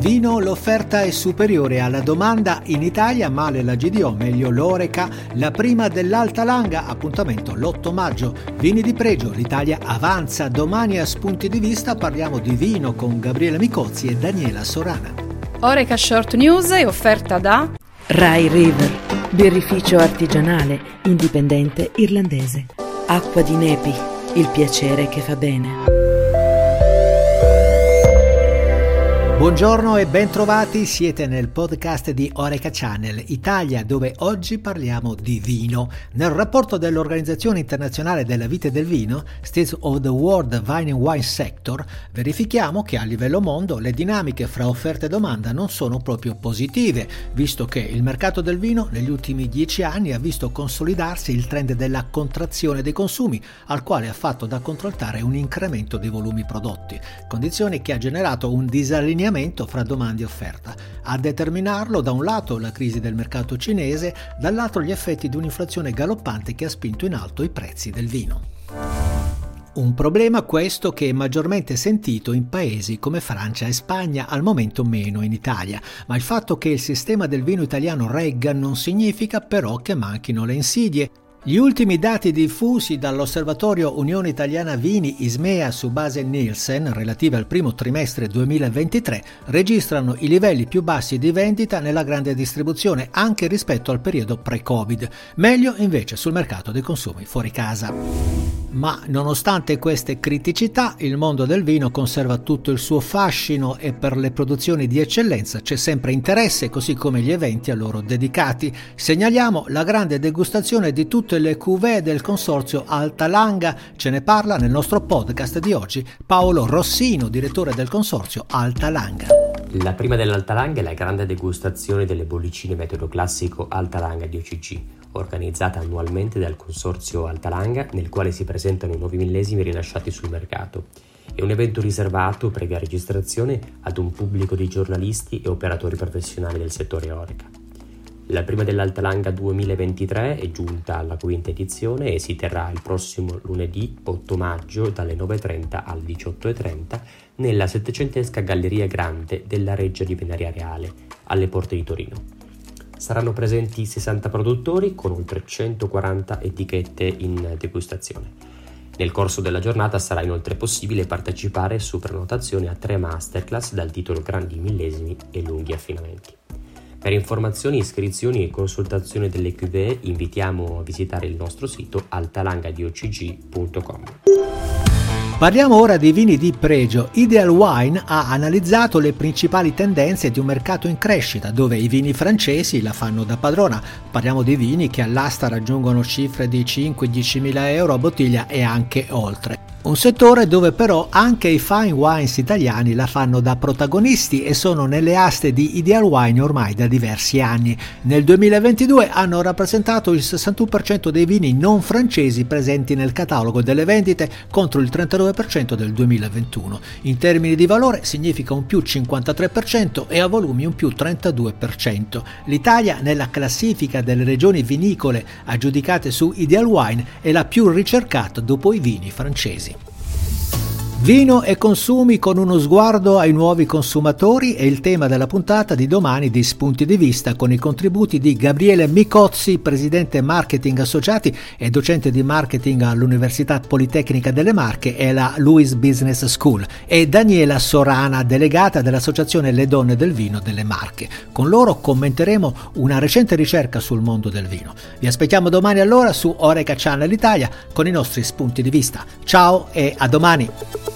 Vino l'offerta è superiore alla domanda in Italia, male la GDO, meglio l'Oreca, la prima dell'Alta Langa, appuntamento l'8 maggio. Vini di pregio, l'Italia avanza, domani a spunti di vista parliamo di vino con Gabriele Micozzi e Daniela Sorana. Oreca Short News è offerta da Rai River, birrificio artigianale, indipendente irlandese. Acqua di Nepi, il piacere che fa bene. Buongiorno e bentrovati, siete nel podcast di Oreca Channel Italia dove oggi parliamo di vino. Nel rapporto dell'Organizzazione Internazionale della Vite e del Vino, States of the World Wine and Wine Sector, verifichiamo che a livello mondo le dinamiche fra offerta e domanda non sono proprio positive, visto che il mercato del vino negli ultimi dieci anni ha visto consolidarsi il trend della contrazione dei consumi, al quale ha fatto da contraltare un incremento dei volumi prodotti, condizione che ha generato un disallineamento allineamento fra domanda e offerta. A determinarlo da un lato la crisi del mercato cinese, dall'altro gli effetti di un'inflazione galoppante che ha spinto in alto i prezzi del vino. Un problema questo che è maggiormente sentito in paesi come Francia e Spagna, al momento meno in Italia, ma il fatto che il sistema del vino italiano regga non significa però che manchino le insidie. Gli ultimi dati diffusi dall'Osservatorio Unione Italiana Vini Ismea su base Nielsen, relativi al primo trimestre 2023, registrano i livelli più bassi di vendita nella grande distribuzione anche rispetto al periodo pre-Covid, meglio invece sul mercato dei consumi fuori casa. Ma nonostante queste criticità, il mondo del vino conserva tutto il suo fascino e per le produzioni di eccellenza c'è sempre interesse, così come gli eventi a loro dedicati. Segnaliamo la grande degustazione di tutte le cuvée del consorzio Alta Langa. Ce ne parla nel nostro podcast di oggi Paolo Rossino, direttore del consorzio Alta Langa. La prima dell'Alta Langa è la grande degustazione delle bollicine metodo classico Alta Langa di OCG organizzata annualmente dal Consorzio Altalanga, nel quale si presentano i nuovi millesimi rilasciati sul mercato. È un evento riservato, previa registrazione, ad un pubblico di giornalisti e operatori professionali del settore Oreca. La prima dell'Altalanga 2023 è giunta alla quinta edizione e si terrà il prossimo lunedì 8 maggio dalle 9.30 alle 18.30 nella settecentesca Galleria Grande della Reggia di Venaria Reale, alle porte di Torino. Saranno presenti 60 produttori con oltre 140 etichette in degustazione. Nel corso della giornata sarà inoltre possibile partecipare su prenotazione a tre masterclass dal titolo Grandi millesimi e lunghi affinamenti. Per informazioni, iscrizioni e consultazione delle QVE invitiamo a visitare il nostro sito altalangadiocg.com. Parliamo ora dei vini di pregio. Ideal Wine ha analizzato le principali tendenze di un mercato in crescita, dove i vini francesi la fanno da padrona. Parliamo di vini che all'asta raggiungono cifre di 5-10 mila euro a bottiglia e anche oltre. Un settore dove però anche i fine wines italiani la fanno da protagonisti e sono nelle aste di Ideal Wine ormai da diversi anni. Nel 2022 hanno rappresentato il 61% dei vini non francesi presenti nel catalogo delle vendite contro il 32% del 2021. In termini di valore significa un più 53% e a volumi un più 32%. L'Italia nella classifica delle regioni vinicole aggiudicate su Ideal Wine è la più ricercata dopo i vini francesi. Vino e consumi con uno sguardo ai nuovi consumatori è il tema della puntata di domani di Spunti di Vista con i contributi di Gabriele Micozzi, presidente marketing associati e docente di marketing all'Università Politecnica delle Marche e alla Louis Business School e Daniela Sorana, delegata dell'Associazione Le Donne del Vino delle Marche. Con loro commenteremo una recente ricerca sul mondo del vino. Vi aspettiamo domani allora su Oreca Channel Italia con i nostri spunti di vista. Ciao e a domani!